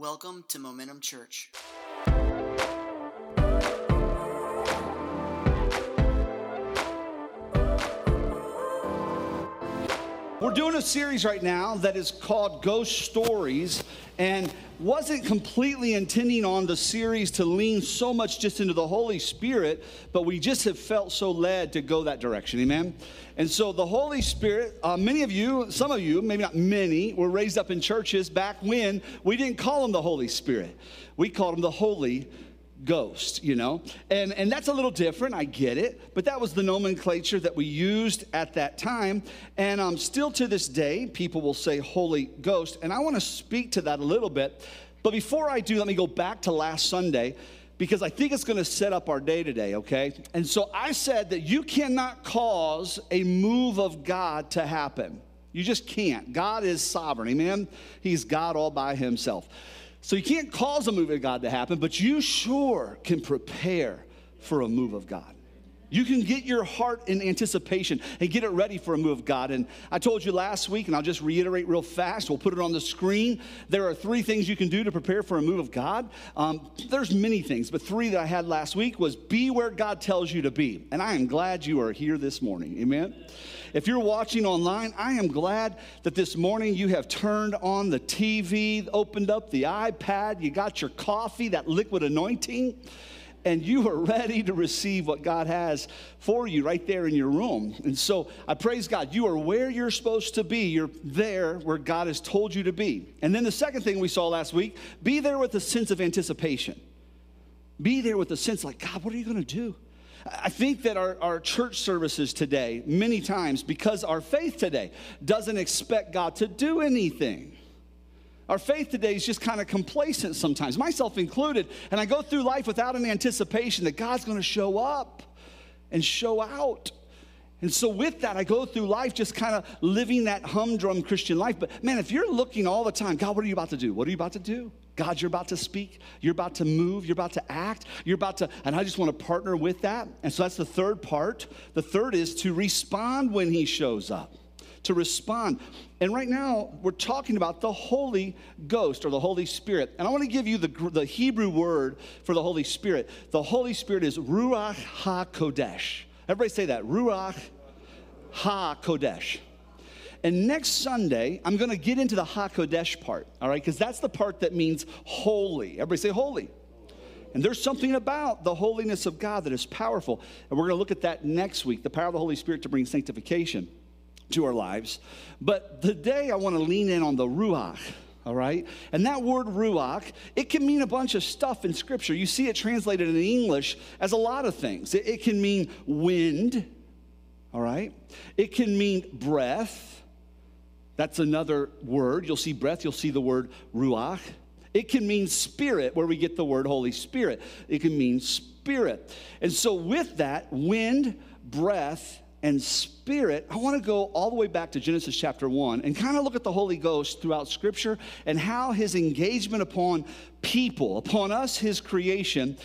Welcome to Momentum Church. Doing a series right now that is called Ghost Stories and wasn't completely intending on the series to lean so much just into the Holy Spirit, but we just have felt so led to go that direction. Amen. And so the Holy Spirit, uh, many of you, some of you, maybe not many, were raised up in churches back when we didn't call him the Holy Spirit. We called him the Holy ghost, you know? And, and that's a little different, I get it, but that was the nomenclature that we used at that time. And um, still to this day, people will say Holy Ghost. And I want to speak to that a little bit. But before I do, let me go back to last Sunday because I think it's going to set up our day today, okay? And so I said that you cannot cause a move of God to happen. You just can't. God is sovereign, amen? He's God all by himself. So you can't cause a move of God to happen, but you sure can prepare for a move of God. You can get your heart in anticipation and get it ready for a move of God. And I told you last week, and I'll just reiterate real fast. We'll put it on the screen. There are three things you can do to prepare for a move of God. Um, there's many things, but three that I had last week was be where God tells you to be. And I am glad you are here this morning. Amen. If you're watching online, I am glad that this morning you have turned on the TV, opened up the iPad, you got your coffee, that liquid anointing and you are ready to receive what God has for you right there in your room. And so I praise God. You are where you're supposed to be. You're there where God has told you to be. And then the second thing we saw last week be there with a sense of anticipation. Be there with a sense like, God, what are you going to do? I think that our, our church services today, many times, because our faith today doesn't expect God to do anything. Our faith today is just kind of complacent sometimes, myself included. And I go through life without an anticipation that God's going to show up and show out. And so, with that, I go through life just kind of living that humdrum Christian life. But man, if you're looking all the time, God, what are you about to do? What are you about to do? God, you're about to speak, you're about to move, you're about to act, you're about to, and I just want to partner with that. And so that's the third part. The third is to respond when He shows up to respond. And right now, we're talking about the Holy Ghost or the Holy Spirit. And I want to give you the, the Hebrew word for the Holy Spirit. The Holy Spirit is Ruach HaKodesh. Everybody say that Ruach HaKodesh. And next Sunday, I'm going to get into the HaKodesh part, all right? Because that's the part that means holy. Everybody say holy. And there's something about the holiness of God that is powerful. And we're going to look at that next week the power of the Holy Spirit to bring sanctification to our lives. But today I want to lean in on the Ruach. All right? And that word ruach, it can mean a bunch of stuff in Scripture. You see it translated in English as a lot of things. It, can mean wind, all right? It can mean breath. That's another word. You'll see breath, you'll see the word ruach. It can mean spirit, where we get the word Holy Spirit. It can mean spirit. And so, with that, wind, breath, and spirit, I want to go all the way back to Genesis chapter 1 and kind of look at the Holy Ghost throughout Scripture and how his engagement upon people, upon us, his creation,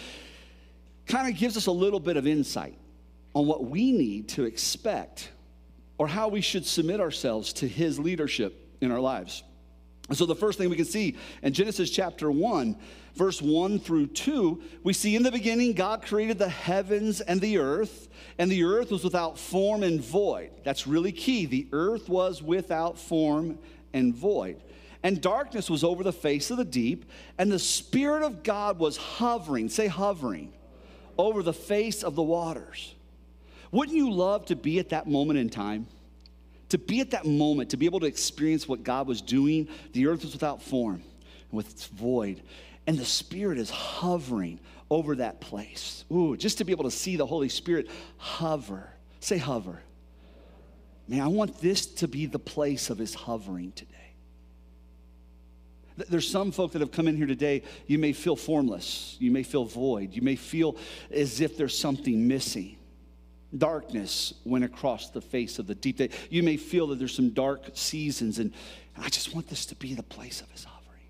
kind of gives us a little bit of insight on what we need to expect or how we should submit ourselves to his leadership in our lives. So, the first thing we can see in Genesis chapter 1, verse 1 through 2, we see in the beginning God created the heavens and the earth, and the earth was without form and void. That's really key. The earth was without form and void. And darkness was over the face of the deep, and the Spirit of God was hovering, say hovering, over the face of the waters. Wouldn't you love to be at that moment in time? To be at that moment, to be able to experience what God was doing. The earth was without form and with its void. And the Spirit is hovering over that place. Ooh, just to be able to see the Holy Spirit hover. Say hover. Man, I want this to be the place of His hovering today. There's some folk that have come in here today, you may feel formless, you may feel void, you may feel as if there's something missing darkness went across the face of the deep. You may feel that there's some dark seasons, and I just want this to be the place of his hovering,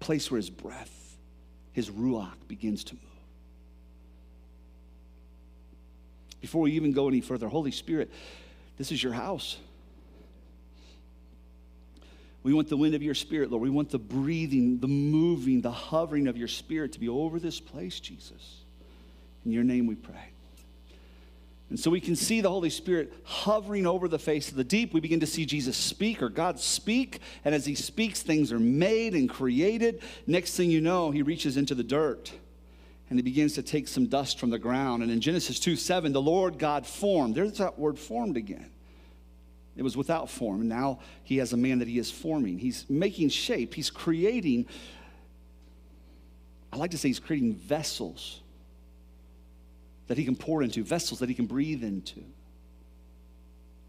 place where his breath, his ruach begins to move. Before we even go any further, Holy Spirit, this is your house. We want the wind of your spirit, Lord. We want the breathing, the moving, the hovering of your spirit to be over this place, Jesus. In your name we pray. And so we can see the Holy Spirit hovering over the face of the deep. We begin to see Jesus speak or God speak. And as he speaks, things are made and created. Next thing you know, he reaches into the dirt and he begins to take some dust from the ground. And in Genesis 2 7, the Lord God formed. There's that word formed again. It was without form. And now he has a man that he is forming. He's making shape, he's creating. I like to say he's creating vessels that he can pour into, vessels that he can breathe into.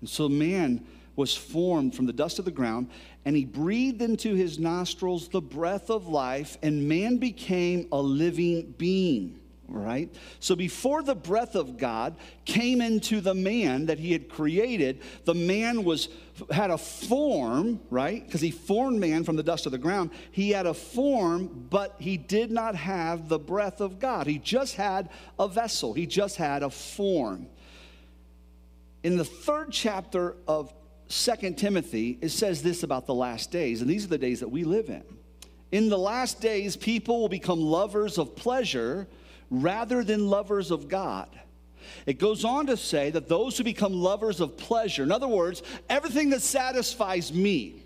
And so man was formed from the dust of the ground, and he breathed into his nostrils the breath of life, and man became a living being right? So before the breath of God came into the man that he had created, the man was had a form, right? Because he formed man from the dust of the ground. He had a form, but he did not have the breath of God. He just had a vessel. He just had a form. In the third chapter of Second Timothy, it says this about the last days, and these are the days that we live in. In the last days, people will become lovers of pleasure rather than lovers of God. It goes on to say that those who become lovers of pleasure, in other words, everything that satisfies me,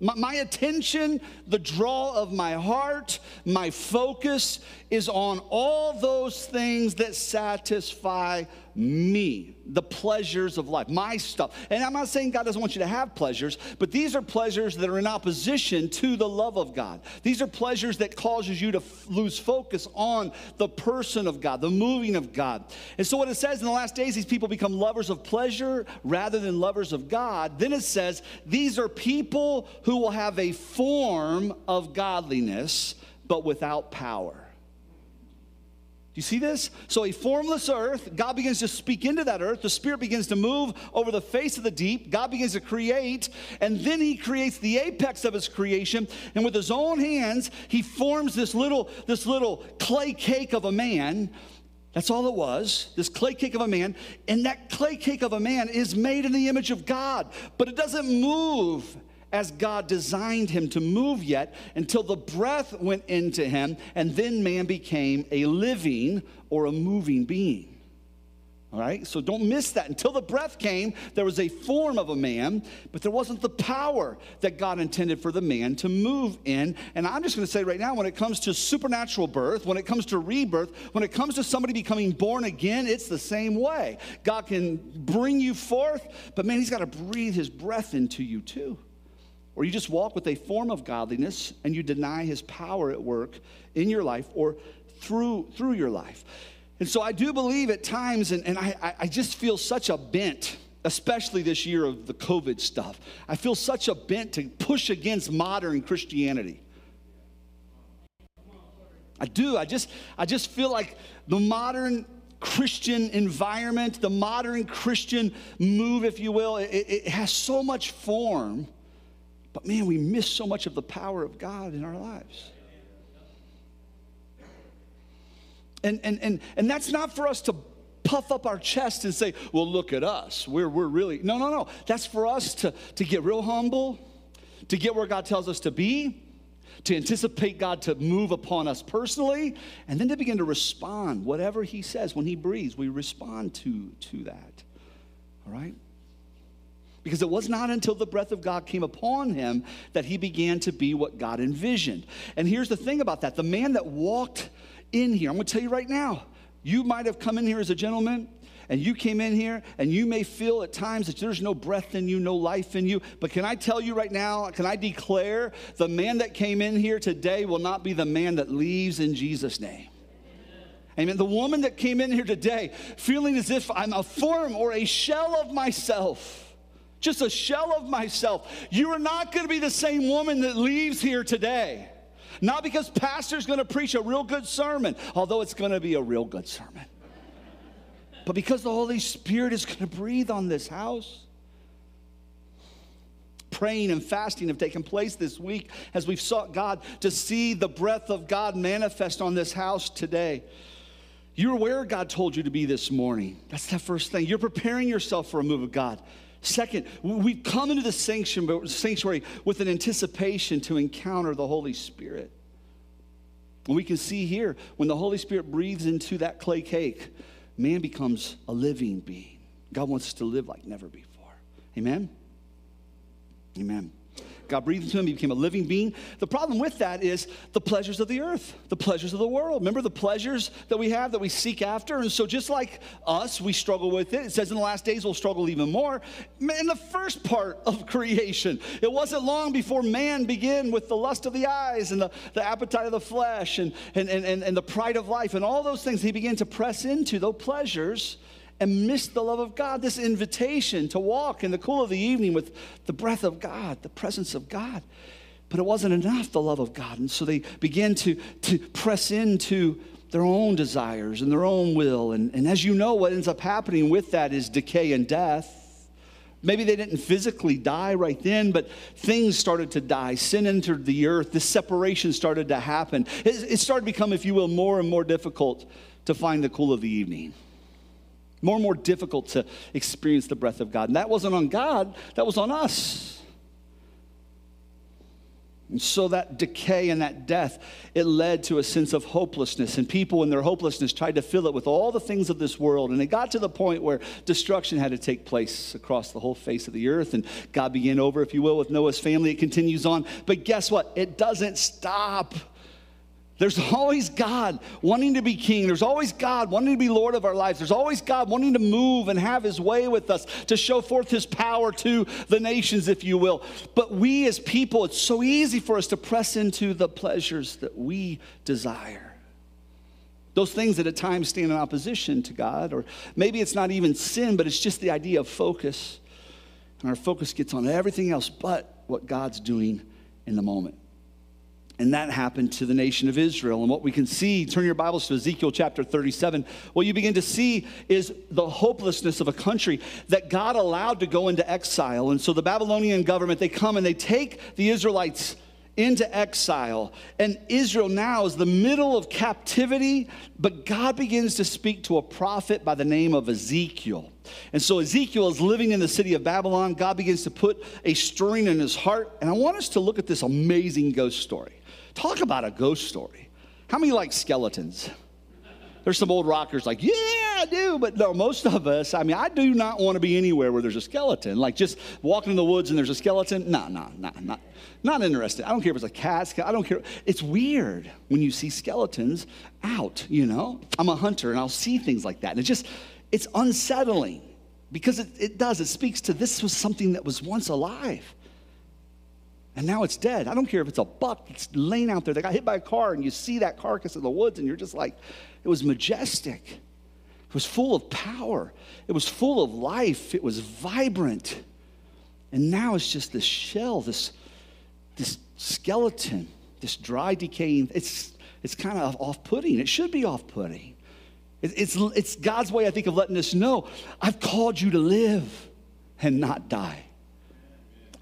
my, my, attention, the draw of my heart, my focus is on all those things that satisfy me, the pleasures of life, my stuff. And I'm not saying God doesn't want you to have pleasures, but these are pleasures that are in opposition to the love of God. These are pleasures that causes you to f- lose focus on the person of God, the moving of God. And so what it says in the last days, these people become lovers of pleasure rather than lovers of God. Then it says these are people who will have a form of godliness, but without power. Do you see this? So, a formless earth, God begins to speak into that earth. The Spirit begins to move over the face of the deep. God begins to create, and then He creates the apex of His creation. And with His own hands, He forms this little, this little clay cake of a man. That's all it was, this clay cake of a man. And that clay cake of a man is made in the image of God, but it doesn't move as God designed him to move yet until the breath went into him, and then man became a living or a moving being. All right, so don't miss that. Until the breath came, there was a form of a man, but there wasn't the power that God intended for the man to move in. And I'm just going to say right now when it comes to supernatural birth, when it comes to rebirth, when it comes to somebody becoming born again, it's the same way. God can bring you forth, but man, He's got to breathe His breath into you too. Or you just walk with a form of godliness and you deny his power at work in your life or through, through your life. And so I do believe at times, and, and I, I just feel such a bent, especially this year of the COVID stuff. I feel such a bent to push against modern Christianity. I do. I just, I just feel like the modern Christian environment, the modern Christian move, if you will, it, it has so much form but man, we miss so much of the power of God in our lives. And, and, and, and that's not for us to puff up our chest and say, well, look at us. We're, we're really, no, no, no. That's for us to, to get real humble, to get where God tells us to be, to anticipate God to move upon us personally, and then to begin to respond. Whatever He says, when He breathes, we respond to, to that. All right? Because it was not until the breath of God came upon him that he began to be what God envisioned. And here's the thing about that the man that walked in here, I'm gonna tell you right now, you might have come in here as a gentleman and you came in here and you may feel at times that there's no breath in you, no life in you. But can I tell you right now, can I declare the man that came in here today will not be the man that leaves in Jesus' name? Amen. The woman that came in here today feeling as if I'm a form or a shell of myself just a shell of myself. You are not going to be the same woman that leaves here today. Not because pastor's going to preach a real good sermon, although it's going to be a real good sermon. But because the Holy Spirit is going to breathe on this house. Praying and fasting have taken place this week as we've sought God to see the breath of God manifest on this house today. You're where God told you to be this morning. That's the first thing. You're preparing yourself for a move of God. Second, we've come into the sanctuary with an anticipation to encounter the Holy Spirit. And we can see here when the Holy Spirit breathes into that clay cake, man becomes a living being. God wants us to live like never before. Amen? Amen. God breathed into him, he became a living being. The problem with that is the pleasures of the earth, the pleasures of the world. Remember the pleasures that we have that we seek after? And so, just like us, we struggle with it. It says in the last days we'll struggle even more. In the first part of creation, it wasn't long before man began with the lust of the eyes and the, the appetite of the flesh and, and, and, and the pride of life and all those things. He began to press into those pleasures and missed the love of God, this invitation to walk in the cool of the evening with the breath of God, the presence of God. But it wasn't enough, the love of God. And so they began to, to press into their own desires and their own will. And, and as you know, what ends up happening with that is decay and death. Maybe they didn't physically die right then, but things started to die. Sin entered the earth. This separation started to happen. It, it started to become, if you will, more and more difficult to find the cool of the evening more and more difficult to experience the breath of God. And that wasn't on God, that was on us. And so that decay and that death, it led to a sense of hopelessness. And people, in their hopelessness, tried to fill it with all the things of this world. And it got to the point where destruction had to take place across the whole face of the earth. And God began over, if you will, with Noah's family. It continues on. But guess what? It doesn't stop. There's always God wanting to be king. There's always God wanting to be Lord of our lives. There's always God wanting to move and have his way with us, to show forth his power to the nations, if you will. But we as people, it's so easy for us to press into the pleasures that we desire. Those things that at times stand in opposition to God, or maybe it's not even sin, but it's just the idea of focus. And our focus gets on everything else but what God's doing in the moment. And that happened to the nation of Israel. And what we can see, turn your Bibles to Ezekiel chapter 37, what you begin to see is the hopelessness of a country that God allowed to go into exile. And so the Babylonian government, they come and they take the Israelites into exile. And Israel now is the middle of captivity, but God begins to speak to a prophet by the name of Ezekiel. And so Ezekiel is living in the city of Babylon. God begins to put a stirring in his heart. And I want us to look at this amazing ghost story. Talk about a ghost story. How many like skeletons? There's some old rockers like, yeah, I do. But no, most of us, I mean, I do not want to be anywhere where there's a skeleton. Like just walking in the woods and there's a skeleton. No, no, no, not, not interested. I don't care if it's a cat. I don't care. It's weird when you see skeletons out, you know? I'm a hunter and I'll see things like that. And it just, it's unsettling because it, it does. It speaks to this was something that was once alive. And now it's dead. I don't care if it's a buck that's laying out there. They got hit by a car, and you see that carcass in the woods, and you're just like, it was majestic. It was full of power. It was full of life. It was vibrant. And now it's just this shell, this, this skeleton, this dry, decaying. It's, it's kind of off putting. It should be off putting. It, it's, it's God's way, I think, of letting us know I've called you to live and not die.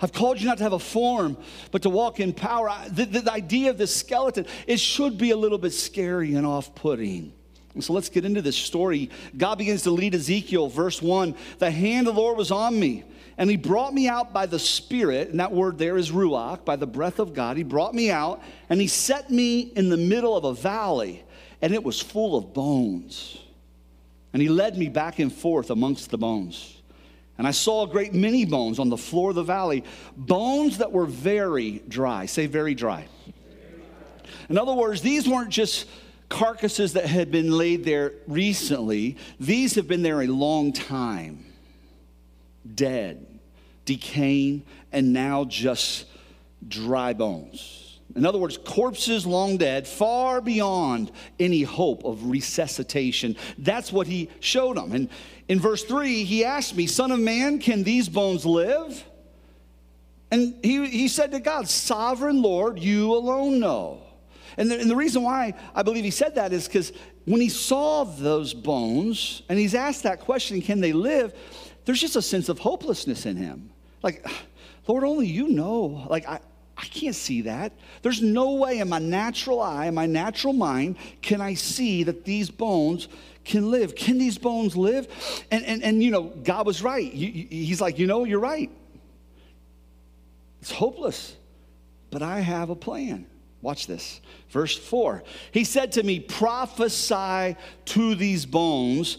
I've called you not to have a form, but to walk in power. The, the, the idea of this skeleton, it should be a little bit scary and off putting. so let's get into this story. God begins to lead Ezekiel, verse 1. The hand of the Lord was on me, and he brought me out by the Spirit, and that word there is Ruach, by the breath of God. He brought me out, and he set me in the middle of a valley, and it was full of bones. And he led me back and forth amongst the bones. And I saw a great many bones on the floor of the valley, bones that were very dry. Say, very dry. In other words, these weren't just carcasses that had been laid there recently, these have been there a long time, dead, decaying, and now just dry bones. In other words, corpses long dead, far beyond any hope of resuscitation. That's what he showed them. And in verse 3, he asked me, Son of man, can these bones live? And he, he said to God, Sovereign Lord, you alone know. And the, and the reason why I believe he said that is because when he saw those bones and he's asked that question, can they live? There's just a sense of hopelessness in him. Like, Lord, only you know. Like, I, I can't see that. There's no way in my natural eye, in my natural mind, can I see that these bones can live. Can these bones live? And, and, and you know, God was right. He's like, you know, you're right. It's hopeless, but I have a plan. Watch this. Verse 4. He said to me, Prophesy to these bones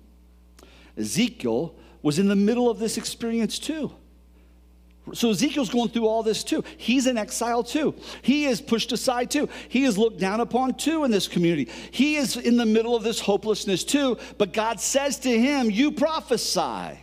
Ezekiel was in the middle of this experience too. So Ezekiel's going through all this too. He's in exile too. He is pushed aside too. He is looked down upon too in this community. He is in the middle of this hopelessness too. But God says to him, You prophesy.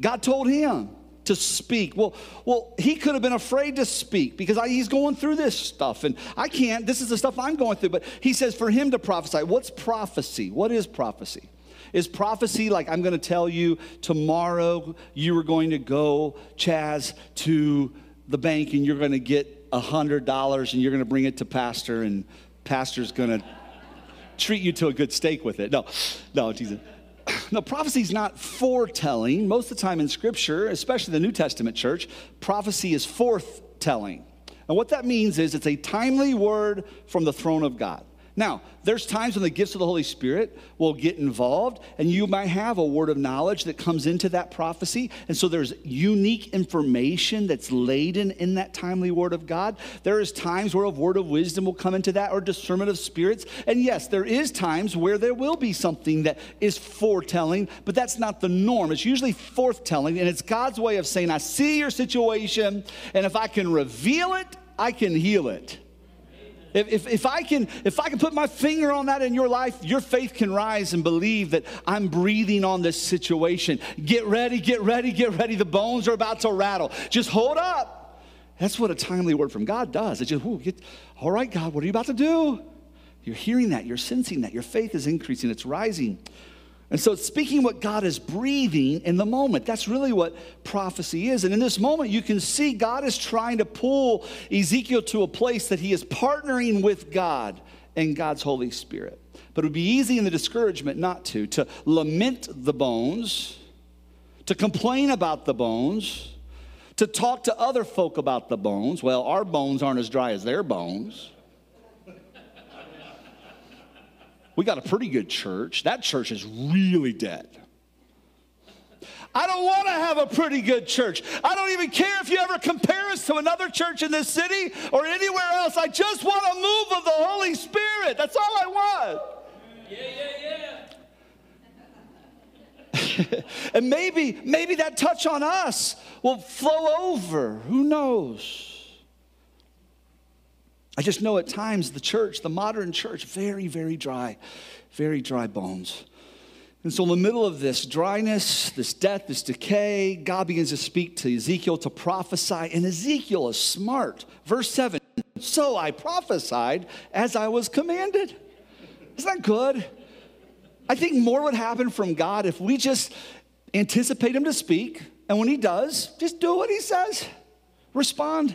God told him to speak. Well, well, he could have been afraid to speak because I, he's going through this stuff, and I can't. This is the stuff I'm going through. But he says for him to prophesy. What's prophecy? What is prophecy? Is prophecy like I'm going to tell you tomorrow you are going to go, Chaz, to the bank and you're going to get a hundred dollars and you're going to bring it to pastor and pastor's going to treat you to a good steak with it? No, no, Jesus. No, prophecy is not foretelling. Most of the time in Scripture, especially the New Testament church, prophecy is forthtelling. And what that means is it's a timely word from the throne of God. Now, there's times when the gifts of the Holy Spirit will get involved, and you might have a word of knowledge that comes into that prophecy. And so there's unique information that's laden in that timely word of God. There is times where a word of wisdom will come into that, or discernment of spirits. And yes, there is times where there will be something that is foretelling, but that's not the norm. It's usually forthtelling, and it's God's way of saying, I see your situation, and if I can reveal it, I can heal it. If, if, if, I can, if I can put my finger on that in your life, your faith can rise and believe that I'm breathing on this situation. Get ready, get ready, get ready. The bones are about to rattle. Just hold up. That's what a timely word from God does. It's just, get, all right, God, what are you about to do? You're hearing that, you're sensing that, your faith is increasing, it's rising. And so speaking what God is breathing in the moment. That's really what prophecy is. And in this moment, you can see God is trying to pull Ezekiel to a place that he is partnering with God and God's Holy Spirit. But it would be easy in the discouragement not to, to lament the bones, to complain about the bones, to talk to other folk about the bones. Well, our bones aren't as dry as their bones. We got a pretty good church. That church is really dead. I don't want to have a pretty good church. I don't even care if you ever compare us to another church in this city or anywhere else. I just want a move of the Holy Spirit. That's all I want. Yeah, yeah, yeah. and maybe, maybe that touch on us will flow over. Who knows? I just know at times the church, the modern church, very, very dry, very dry bones. And so, in the middle of this dryness, this death, this decay, God begins to speak to Ezekiel to prophesy. And Ezekiel is smart. Verse 7 So I prophesied as I was commanded. Isn't that good? I think more would happen from God if we just anticipate Him to speak. And when He does, just do what He says, respond.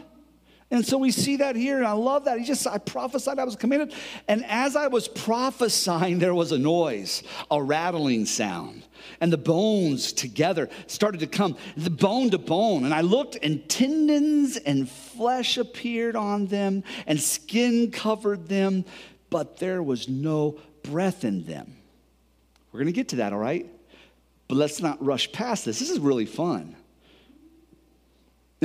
And so we see that here, and I love that. He just, I prophesied, I was commanded. And as I was prophesying, there was a noise, a rattling sound. And the bones together started to come, the bone to bone. And I looked, and tendons and flesh appeared on them, and skin covered them, but there was no breath in them. We're to get to that, all right? But let's not rush past this. This is really fun.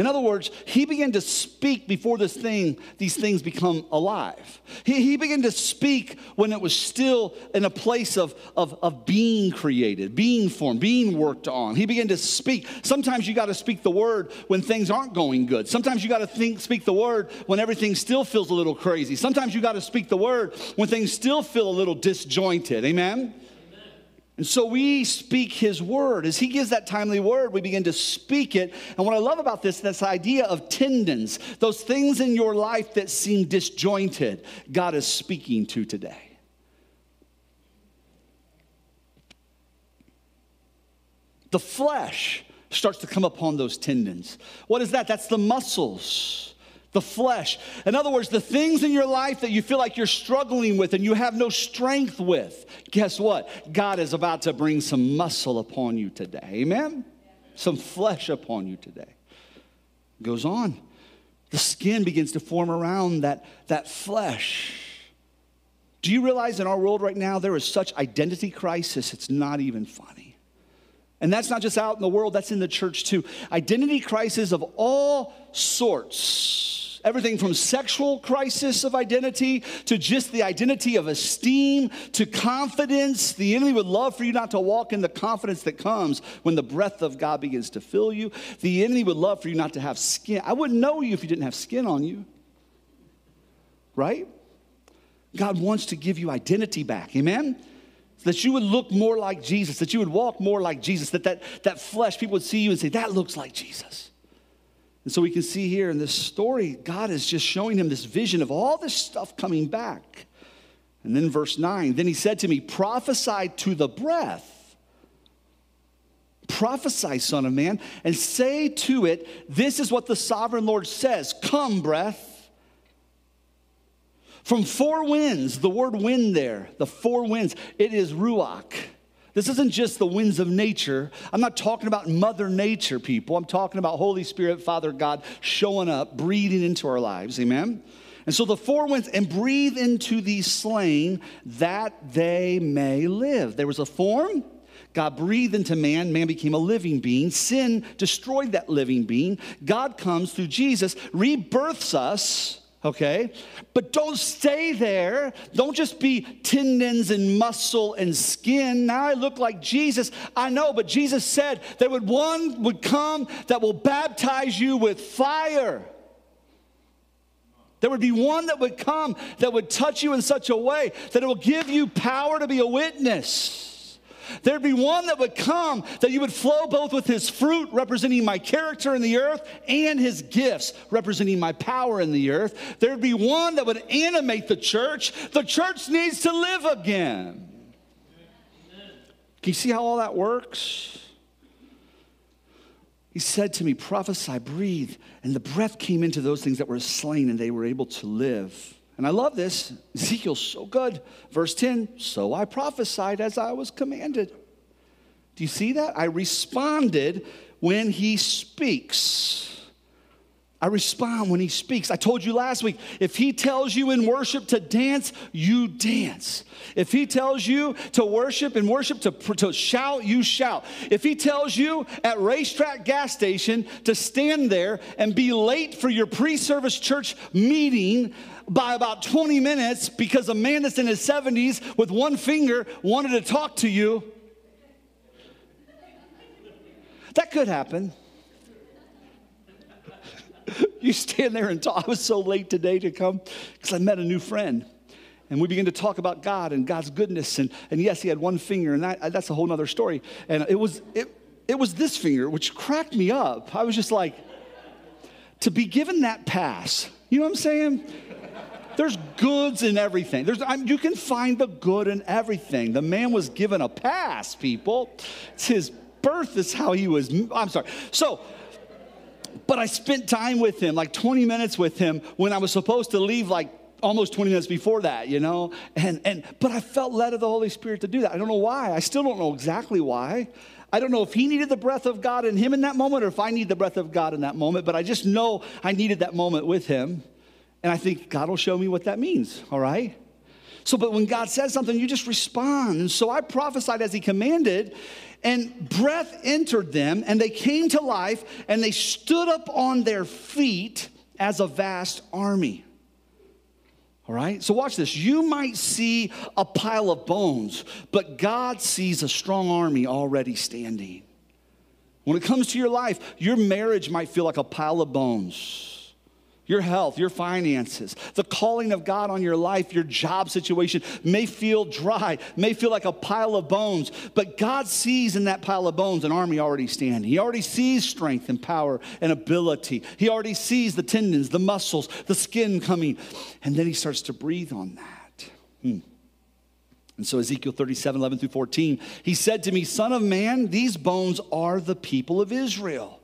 In other words, he began to speak before this thing, these things become alive. He, he began to speak when it was still in a place of, of, of being created, being formed, being worked on. He began to speak. Sometimes you got to speak the word when things aren't going good. Sometimes you got to think, speak the word when everything still feels a little crazy. Sometimes you got to speak the word when things still feel a little disjointed. Amen? And so we speak his word. As he gives that timely word, we begin to speak it. And what I love about this, this idea of tendons, those things in your life that seem disjointed, God is speaking to today. The flesh starts to come upon those tendons. What is that? That's the muscles the flesh. In other words, the things in your life that you feel like you're struggling with and you have no strength with, guess what? God is about to bring some muscle upon you today. Amen? Some flesh upon you today. Goes on. The skin begins to form around that, that flesh. Do you realize in our world right now there is such identity crisis, it's not even funny. And that's not just out in the world, that's in the church too. Identity crisis of all sorts everything from sexual crisis of identity to just the identity of esteem to confidence. The enemy would love for you not to walk in the confidence that comes when the breath of God begins to fill you. The enemy would love for you not to have skin. I wouldn't know you if you didn't have skin on you. Right? God wants to give you identity back. Amen? That you would look more like Jesus, that you would walk more like Jesus, that, that that flesh, people would see you and say, that looks like Jesus. And so we can see here in this story, God is just showing him this vision of all this stuff coming back. And then verse 9, then he said to me, Prophesy to the breath. Prophesy, Son of Man, and say to it, This is what the sovereign Lord says Come, breath. From four winds, the word wind there, the four winds, it is ruach. This isn't just the winds of nature. I'm not talking about Mother Nature, people. I'm talking about Holy Spirit, Father God, showing up, breathing into our lives. Amen? And so the four winds, and breathe into the slain that they may live. There was a form. God breathed into man, man became a living being. Sin destroyed that living being. God comes through Jesus, rebirths us okay? But don't stay there. Don't just be tendons and muscle and skin. Now I look like Jesus. I know, but Jesus said there would one would come that will baptize you with fire. There would be one that would come that would touch you in such a way that it will give you power to be a witness. There'd be one that would come that you would flow both with his fruit, representing my character in the earth, and his gifts, representing my power in the earth. There'd be one that would animate the church. The church needs to live again. Can you see how all that works? He said to me, Prophesy, breathe. And the breath came into those things that were slain, and they were able to live. And I love this. Ezekiel's so good. Verse 10 So I prophesied as I was commanded. Do you see that? I responded when he speaks. I respond when he speaks. I told you last week if he tells you in worship to dance, you dance. If he tells you to worship and worship, to, to shout, you shout. If he tells you at RaceTrac gas station to stand there and be late for your pre service church meeting, by about 20 minutes because a man that's in his 70s with one finger wanted to talk to you. That could happen. you stand there and talk. I was so late today to come because I met a new friend. And we began to talk about God and God's goodness. And, and yes, he had one finger, and that, uh, that's a whole other story. And it was, it, it was this finger, which cracked me up. I was just like, to be given that pass, you know what I'm saying? There's goods in everything. There's, I mean, you can find the good in everything. The man was given a pass, people. It's his birth, is how he was. I'm sorry. So, but I spent time with him, like 20 minutes with him, when I was supposed to leave like almost 20 minutes before that, you know? And, and, but I felt led of the Holy Spirit to do that. I don't know why. I still don't know exactly why. I don't know if he needed the breath of God in him in that moment or if I need the breath of God in that moment, but I just know I needed that moment with him. And I think God will show me what that means, all right? So, but when God says something, you just respond. And so I prophesied as he commanded, and breath entered them, and they came to life, and they stood up on their feet as a vast army. All right, so watch this. You might see a pile of bones, but God sees a strong army already standing. When it comes to your life, your marriage might feel like a pile of bones. Your health, your finances, the calling of God on your life, your job situation may feel dry, may feel like a pile of bones, but God sees in that pile of bones an army already standing. He already sees strength and power and ability. He already sees the tendons, the muscles, the skin coming, and then He starts to breathe on that. Hmm. And so, Ezekiel 37 11 through 14, He said to me, Son of man, these bones are the people of Israel.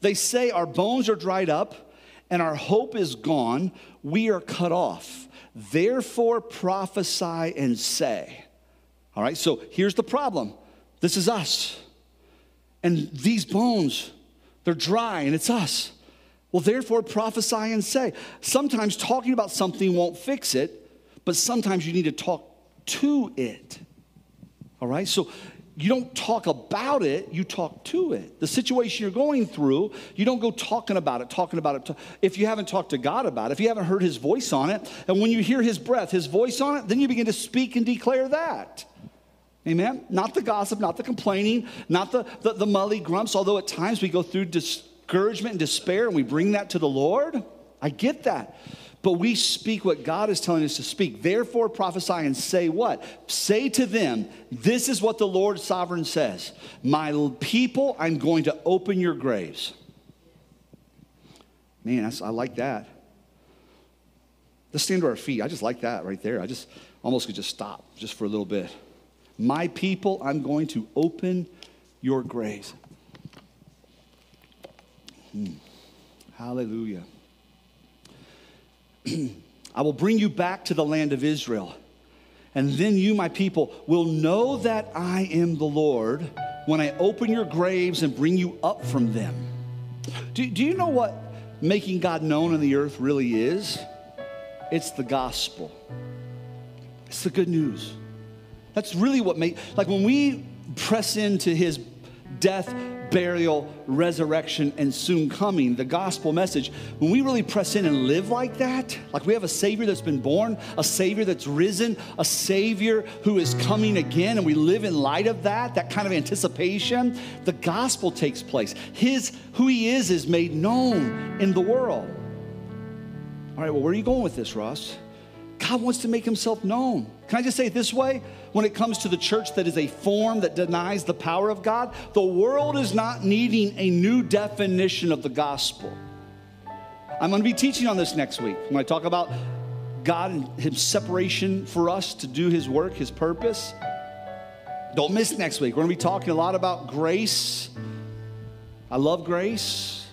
They say, Our bones are dried up and our hope is gone, we are cut off. Therefore, prophesy and say. All right, so here's the problem this is us. And these bones, they're dry, and it's us. Well, therefore, prophesy and say. Sometimes talking about something won't fix it, but sometimes you need to talk to it. All right, so you don't talk about it, you talk to it. The situation you're going through, you don't go talking about it, talking about it. If you haven't talked to God about it, if you haven't heard his voice on it, and when you hear his breath, his voice on it, then you begin to speak and declare that. Amen? Not the gossip, not the complaining, not the, the, the mully grumps, although at times we go through discouragement and despair and we bring that to the Lord. I get that. But we speak what God is telling us to speak. Therefore, prophesy and say what? Say to them, This is what the Lord sovereign says My people, I'm going to open your graves. Man, I like that. Let's stand to our feet. I just like that right there. I just almost could just stop just for a little bit. My people, I'm going to open your graves. Hmm. Hallelujah. I will bring you back to the land of Israel. And then you, my people, will know that I am the Lord when I open your graves and bring you up from them. Do, do you know what making God known on the earth really is? It's the gospel, it's the good news. That's really what make like when we press into his death, burial, resurrection, and soon coming, the gospel message, when we really press in and live like that, like we have a Savior that's been born, a Savior that's risen, a Savior who is coming again, and we live in light of that, that kind of anticipation, the gospel takes place. His, who He is, is made known in the world. All right, well, where are you going with this, Ross? God wants to make Himself known. Can I just say it this way? When it comes to the church that is a form that denies the power of God, the world is not needing a new definition of the gospel. I'm going to be teaching on this next week when I talk about God and His separation for us to do His work, His purpose. Don't miss next week. We're going to be talking a lot about grace. I love grace.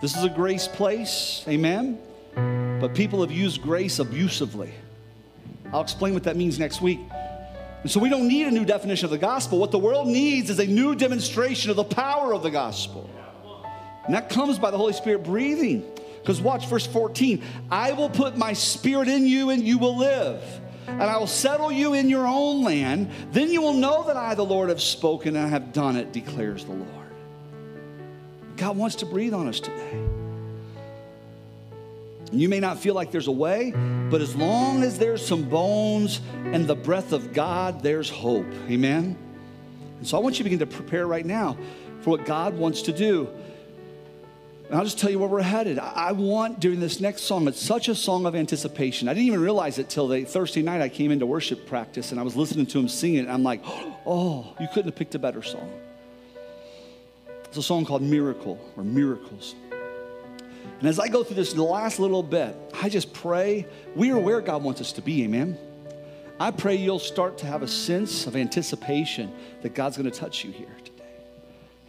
This is a grace place. Amen. But people have used grace abusively. I'll explain what that means next week. And so we don't need a new definition of the gospel. What the world needs is a new demonstration of the power of the gospel. And that comes by the Holy Spirit breathing. Because watch verse 14 I will put my spirit in you and you will live. And I will settle you in your own land. Then you will know that I, the Lord, have spoken and I have done it, declares the Lord. God wants to breathe on us today. You may not feel like there's a way, but as long as there's some bones and the breath of God, there's hope. Amen? And so I want you to begin to prepare right now for what God wants to do. And I'll just tell you where we're headed. I want during this next song, it's such a song of anticipation. I didn't even realize it till the Thursday night I came into worship practice and I was listening to him sing it, and I'm like, oh, you couldn't have picked a better song. It's a song called Miracle or Miracles. And as I go through this last little bit, I just pray we are where God wants us to be, amen. I pray you'll start to have a sense of anticipation that God's going to touch you here today.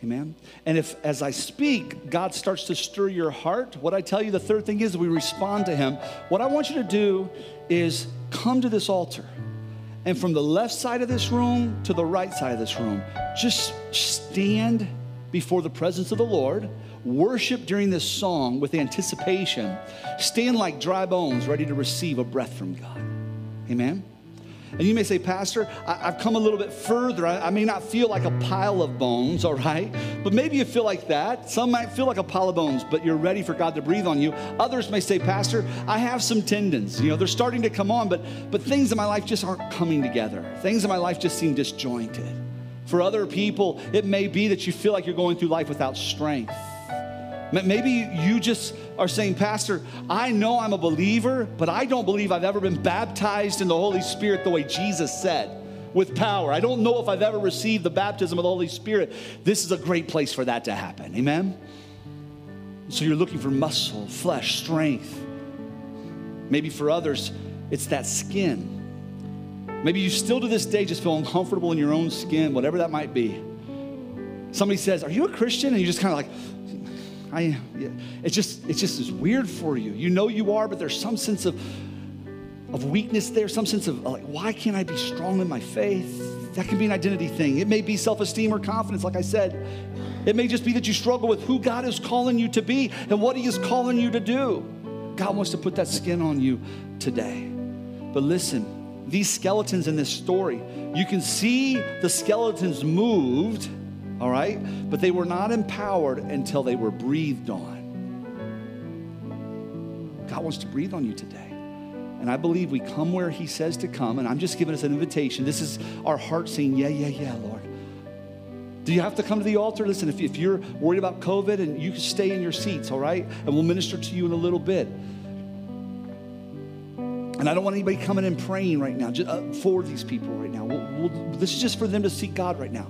Amen. And if as I speak, God starts to stir your heart, what I tell you the third thing is we respond to him. What I want you to do is come to this altar. And from the left side of this room to the right side of this room, just stand before the presence of the Lord worship during this song with anticipation, stand like dry bones ready to receive a breath from God. Amen. And you may say, Pastor, I, have come a little bit further. I, I, may not feel like a pile of bones, all right? But maybe you feel like that. Some might feel like a pile of bones, but you're ready for God to breathe on you. Others may say, Pastor, I have some tendons. You know, they're starting to come on, but, but things in my life just aren't coming together. Things in my life just seem disjointed. For other people, it may be that you feel like you're going through life without strength. Maybe you just are saying, Pastor, I know I'm a believer, but I don't believe I've ever been baptized in the Holy Spirit the way Jesus said with power. I don't know if I've ever received the baptism of the Holy Spirit. This is a great place for that to happen. Amen? So you're looking for muscle, flesh, strength. Maybe for others, it's that skin. Maybe you still to this day just feel uncomfortable in your own skin, whatever that might be. Somebody says, Are you a Christian? And you just kind of like, I, yeah. it's just, it's just is weird for you. You know you are, but there's some sense of, of weakness there, some sense of like, why can't I be strong in my faith? That can be an identity thing. It may be self esteem or confidence, like I said. It may just be that you struggle with who God is calling you to be and what He is calling you to do. God wants to put that skin on you today. But listen, these skeletons in this story, you can see the skeletons moved, all right? But they were not empowered until they were breathed on. God wants to breathe on you today. And I believe we come where He says to come. And I'm just giving us an invitation. This is our heart saying, Yeah, yeah, yeah, Lord. Do you have to come to the altar? Listen, if, if you're worried about COVID and you can stay in your seats, all right? And we'll minister to you in a little bit. And I don't want anybody coming and praying right now just, uh, for these people right now. We'll, we'll, this is just for them to seek God right now,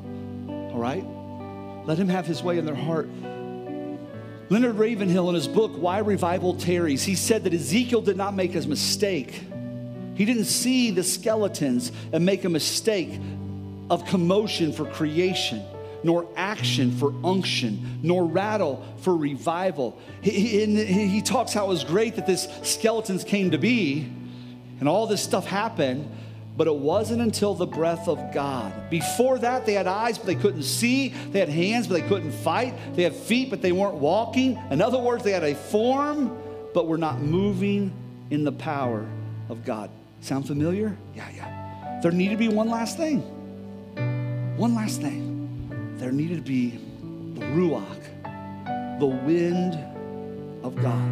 all right? Let Him have His way in their heart. Leonard Ravenhill, in his book, Why Revival Tarries, he said that Ezekiel did not make a mistake. He didn't see the skeletons and make a mistake of commotion for creation, nor action for unction, nor rattle for revival. He, he, he talks how it was great that this skeletons came to be and all this stuff happened, but it wasn't until the breath of God. Before that, they had eyes, but they couldn't see. They had hands, but they couldn't fight. They had feet, but they weren't walking. In other words, they had a form, but were not moving in the power of God. Sound familiar? Yeah, yeah. There needed to be one last thing. One last thing. There needed to be the Ruach, the wind of God.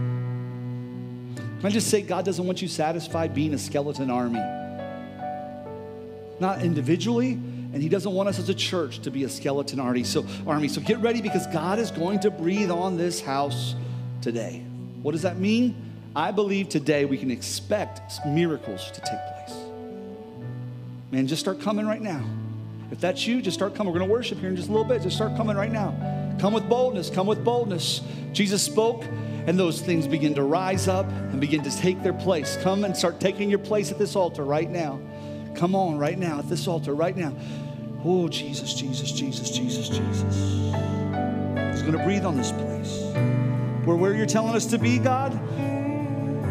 Can I just say, God doesn't want you satisfied being a skeleton army? Not individually, and he doesn't want us as a church to be a skeleton army. So, army. So get ready because God is going to breathe on this house today. What does that mean? I believe today we can expect miracles to take place. Man, just start coming right now. If that's you, just start coming. We're going to worship here in just a little bit. Just start coming right now. Come with boldness. Come with boldness. Jesus spoke, and those things begin to rise up and begin to take their place. Come and start taking your place at this altar right now. Come on right now at this altar, right now. Oh, Jesus, Jesus, Jesus, Jesus, Jesus. He's going to breathe on this place. We're where you're telling us to be, God.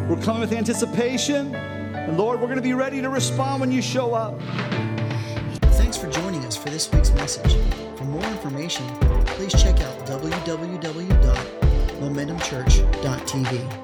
We're coming with anticipation. And Lord, we're going to be ready to respond when you show up. Thanks for joining us for this week's message. For more information, please check out www.momentumchurch.tv.